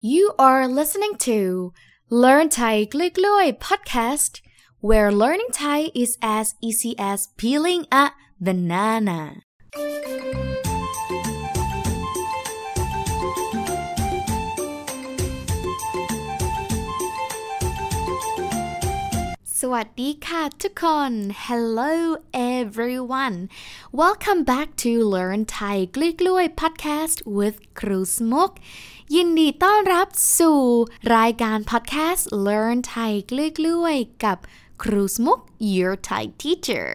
You are listening to Learn Thai Glue Glue podcast, where learning Thai is as easy as peeling a banana. สวัสดีค่ะทุกคน Hello everyone Welcome back to Learn Thai กล้วยกล้วย podcast with ครูสมกยินดีต้อนรับสู่รายการ podcast Learn Thai กล้วยกล้วยกับครูสมก your Thai teacher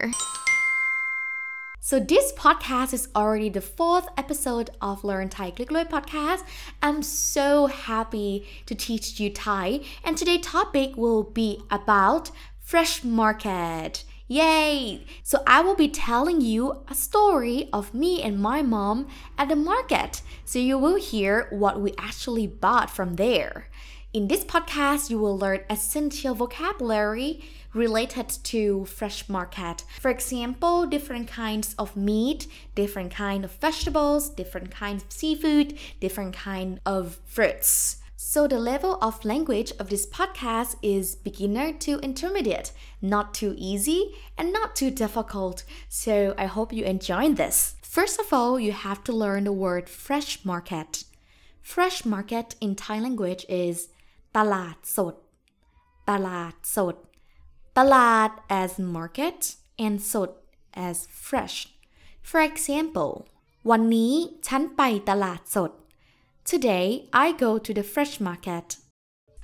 So this podcast is already the fourth episode of Learn Thai Click Loy podcast. I'm so happy to teach you Thai and today's topic will be about fresh market. Yay! So I will be telling you a story of me and my mom at the market. So you will hear what we actually bought from there. In this podcast, you will learn essential vocabulary related to fresh market. For example, different kinds of meat, different kind of vegetables, different kinds of seafood, different kind of fruits. So the level of language of this podcast is beginner to intermediate, not too easy and not too difficult. So I hope you enjoy this. First of all, you have to learn the word fresh market. Fresh market in Thai language is ตลาดสดตลาดสดตลาด as market and สด as fresh. For example วันนี้ฉันไปตลาดสด Today, I go to the fresh market.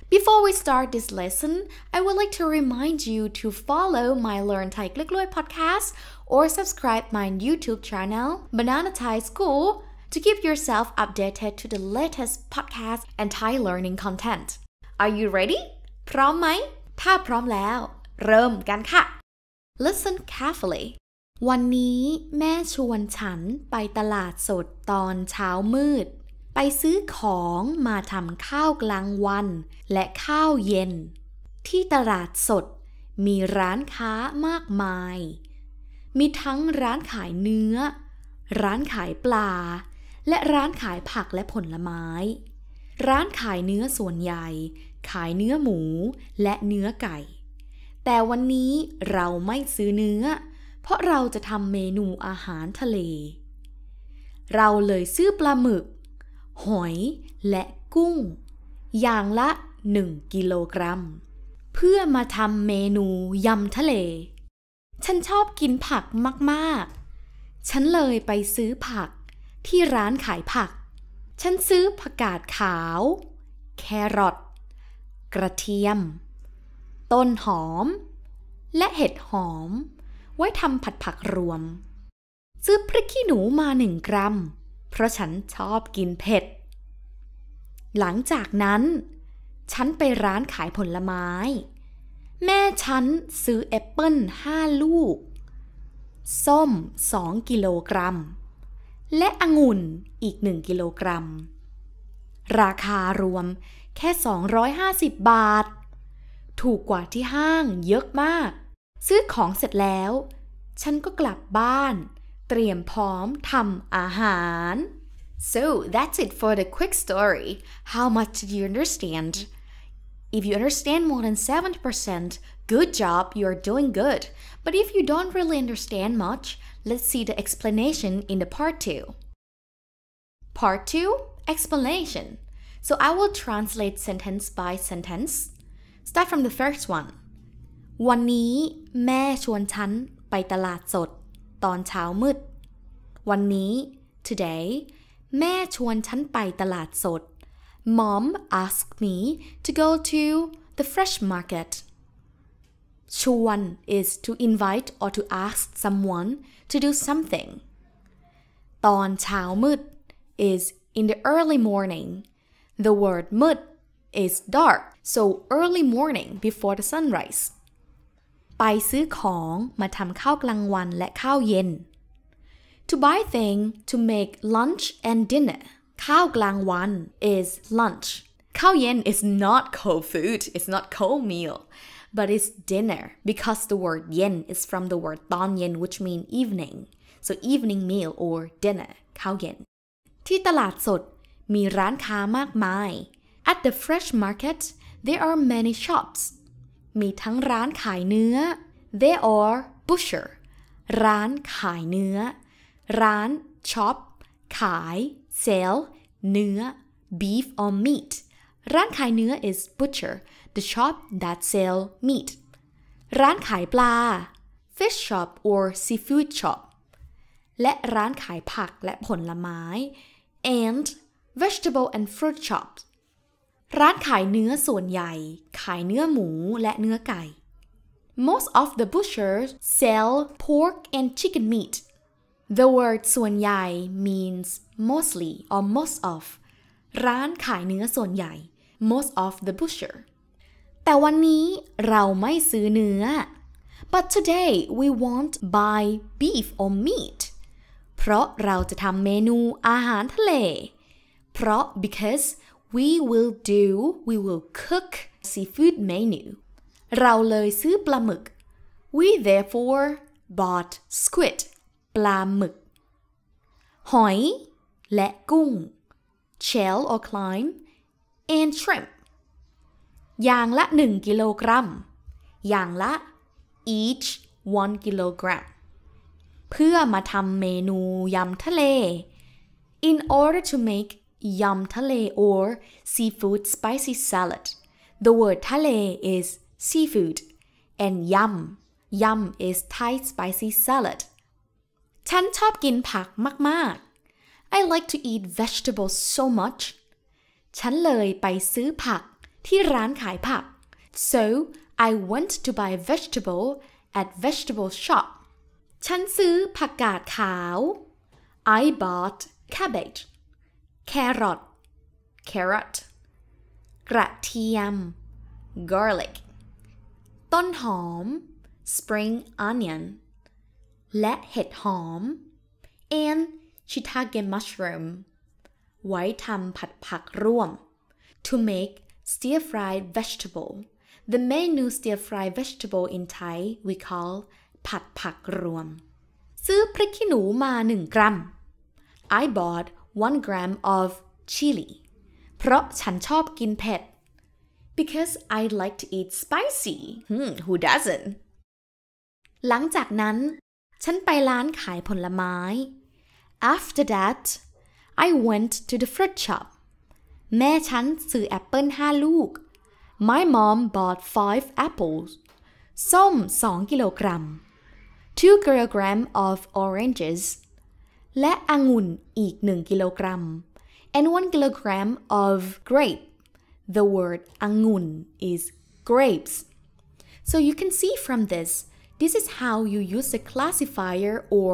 Before we start this lesson, I would like to remind you to follow my Learn Thai Click Loy podcast or subscribe my YouTube channel, Banana Thai School, to keep yourself updated to the latest podcast and Thai learning content. Are you ready? พร้อมไหมถ้าพร้อมแล้ว เริ่มกันค่ะ Listen carefully. วันนี้แม่ชวนฉันไปตลาดสดตอนเช้ามืด ไปซื้อของมาทำข้าวกลางวัน และข้าวเย็น ที่ตลาดสด มีร้านค้ามากมาย มีทั้งร้านขายเนื้อ ร้านขายปลา และร้านขายผักและผลไม้ ร้านขายเนื้อส่วนใหญ่ ขายเนื้อหมูและเนื้อไก่ แต่วันนี้เราไม่ซื้อเนื้อ เพราะเราจะทำเมนูอาหารทะเล เราเลยซื้อปลาหมึก หอยและกุ้ง อย่างละ 1 กิโลกรัม เพื่อมาทำเมนูยำทะเล ฉันชอบกินผักมากๆ ฉันเลยไปซื้อผักที่ร้านขายผัก ฉันซื้อผักกาดขาว แครอท กระเทียม ต้นหอม และเห็ดหอม ไว้ทำผัดผักรวม ซื้อพริกขี้หนูมาหนึ่งกรัม เพราะฉันชอบกินเผ็ด หลังจากนั้น ฉันไปร้านขายผลไม้ แม่ฉันซื้อแอปเปิ้ลห้าลูก ส้มสองกิโลกรัม และองุ่นอีกหนึ่งกิโลกรัม ราคารวมแค่ 250 บาท ถูกกว่าที่ห้างเยอะมาก ซื้อของเสร็จแล้ว ฉันก็กลับบ้าน เตรียมพร้อมทำอาหาร So that's it for the quick story. How much did you understand? If you understand more than 70%, good job, you're doing good. But if you don't really understand much, let's see the explanation in the part 2. Part 2 Explanation. So I will translate sentence by sentence. Start from the first one. วันนี้แม่ชวนฉันไปตลาดสด ตอนเช้ามืด วันนี้ today แม่ชวนฉันไปตลาดสด Mom asked me to go to the fresh market ชวน is to invite or to ask someone to do something ตอนเช้ามืด is in the early morning the word มืด is dark so early morning before the sunrise ไปซื้อของมาทำข้าวกลางวันและข้าวเย็น to buy thing to make lunch and dinner ข้าวกลางวัน is lunch ข้าวเย็น is not cold food it's not cold meal but it's dinner because the word yen is from the word ตอนเย็น which mean evening so evening meal or dinner ข้าวเย็น ที่ตลาดสดมีร้านค้ามากมาย At the fresh market there are many shops มีทั้งร้านขายเนื้อ There are butcher ร้านขายเนื้อ ร้าน shop ขาย sell เนื้อ beef or meat ร้านขายเนื้อ is butcher the shop that sell meat ร้านขายปลา fish shop or seafood shop และร้านขายผักและผลไม้ and vegetable and fruit shops ร้านขายเนื้อส่วนใหญ่ ขายเนื้อหมูและเนื้อไก่ Most of the butchers sell pork and chicken meat. The word ส่วนใหญ่ means mostly or most of ร้านขายเนื้อส่วนใหญ่ most of the butcher แต่วันนี้เราไม่ซื้อเนื้อ but today we won't buy beef or meat เพราะเราจะทำเมนูอาหารทะเล เพราะ because we will do we will cook seafood menu เราเลยซื้อปลาหมึก we therefore bought squid ปลาหมึก หอย และกุ้ง shell or climb and shrimp อย่างละ 1 กิโลกรัม อย่างละ each 1 kilogram เพื่อมาทำเมนูยำทะเล in order to make ยำทะเล or seafood spicy salad the word ทะเล is seafood and yum yum is Thai spicy salad ฉันชอบกินผักมาก ๆ I like to eat vegetables so much ฉันเลยไปซื้อผักที่ร้านขายผัก so I went to buy vegetable at vegetable shop ฉันซื้อผักกาดขาว I bought cabbage Carrot carrot กระเทียม garlic ต้นหอม spring onion และเห็ดหอม and shiitake mushroom ไว้ทำผัดผักร่วม to make stir fried vegetable the menu stir fried vegetable in Thai we call ผัดผักรวม ซื้อพริกขี้หนูมา 1 กรัม I bought 1 gram of chili เพราะฉันชอบกินเผ็ด because I like to eat spicy hmm, who doesn't หลังจากนั้น ฉันไปร้านขายผลไม้ after that I went to the fruit shop แม่ฉันซื้อแอปเปิล5 ลูก my mom bought 5 apples ส้ม 2 กิโลกรัม 2 kilogram of oranges และองุ่นอีก 1 กิโลกรัม and 1 kilogram of grape the word angun is grapes so you can see from this this is how you use the classifier or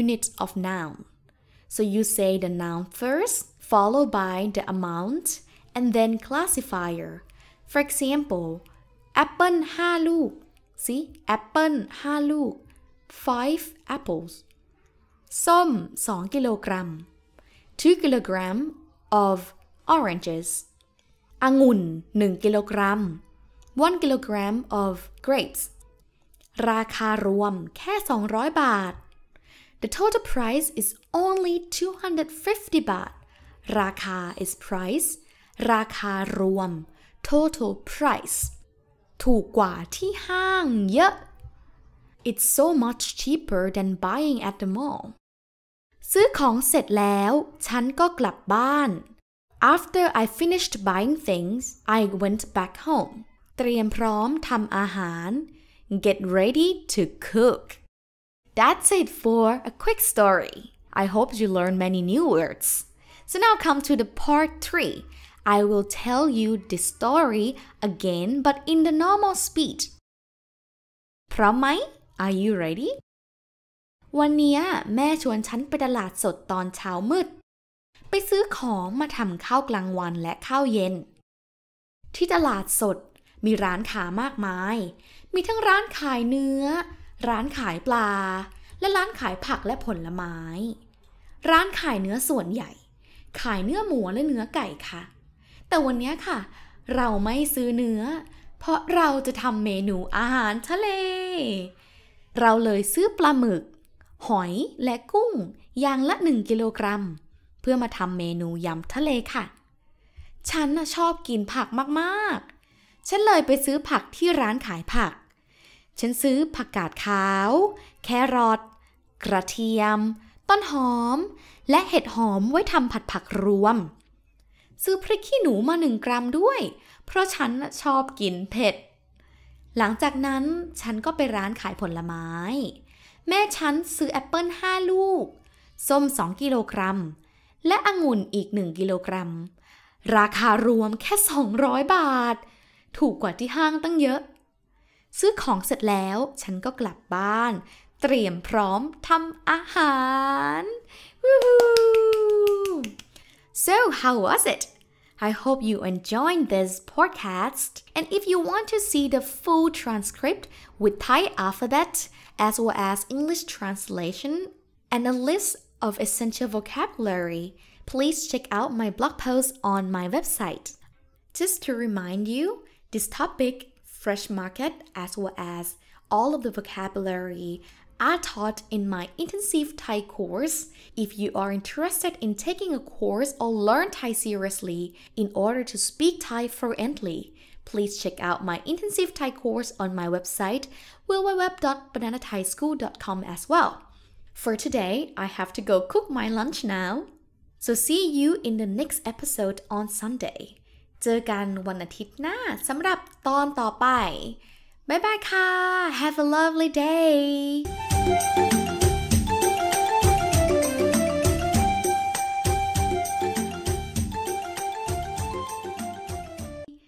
unit of noun so you say the noun first followed by the amount and then classifier for example apple 5 ลูก see apple 5 ลูก 5 apples ส้ม 2 กิโลกรัม 2 kilogram of oranges องุ่น 1 กิโลกรัม 1 kilogram of grapes ราคารวมแค่ 200 บาท The total price is only 250 บาท ราคา is price ราคารวม total price ถูกกว่าที่ห้างเยอะ It's so much cheaper than buying at the mall ซื้อของเสร็จแล้ว ฉันก็กลับบ้าน After I finished buying things I went back home เตรียมพร้อมทำอาหาร Get ready to cook That's it for a quick story I hope you learned many new words So now come to the part 3 I will tell you the story again but in the normal speed พร้อมไหม Are you ready วันนี้แม่ชวนฉันไปตลาดสดตอนเช้ามืด ไปซื้อของมาทำข้าวกลางวันและข้าวเย็น ที่ตลาดสดมีร้านค้ามากมาย มีทั้งร้านขายเนื้อ ร้านขายปลา และร้านขายผักและผลไม้ ร้านขายเนื้อส่วนใหญ่ ขายเนื้อหมูและเนื้อไก่ค่ะ แต่วันนี้ค่ะ เราไม่ซื้อเนื้อ เพราะเราจะทำเมนูอาหารทะเล เราเลยซื้อปลาหมึก หอยและกุ้ง อย่างละ 1 กิโลกรัม เพื่อมาทำเมนูยำทะเลค่ะ ฉันชอบกินผักมากๆ ฉันเลยไปซื้อผักที่ร้านขายผัก ฉันซื้อผักกาดขาว แครอทกระเทียม ต้นหอม และเห็ดหอมไว้ทำผัดผักรวม ซื้อพริกขี้หนูมาหนึ่งกรัมด้วย เพราะฉันชอบกินเผ็ด หลังจากนั้นฉันก็ไปร้านขายผลไม้ แม่ฉันซื้อแอปเปิล5 ลูก ส้ม 2 กิโลกรัม และองุ่นอีก 1 กิโลกรัม ราคารวมแค่ 200 บาท ถูกกว่าที่ห้างตั้งเยอะ ซื้อของเสร็จแล้วฉันก็กลับบ้าน เตรียมพร้อมทำอาหาร Woohoo! So, how was it? I hope you enjoyed this podcast. And if you want to see the full transcript with Thai alphabet as well as English translation and a list of essential vocabulary, please check out my blog post on my website. Just to remind you, this topic, fresh market, as well as all of the vocabulary are taught in my intensive Thai course. If you are interested in taking a course or learn Thai seriously in order to speak Thai fluently, please check out my intensive Thai course on my website www.bananathaischool.com as well. For today, I have to go cook my lunch now. So see you in the next episode on Sunday. เจอกันวันอาทิตย์หน้าสำหรับตอนต่อไป บ๊ายบายค่ะ Have a lovely day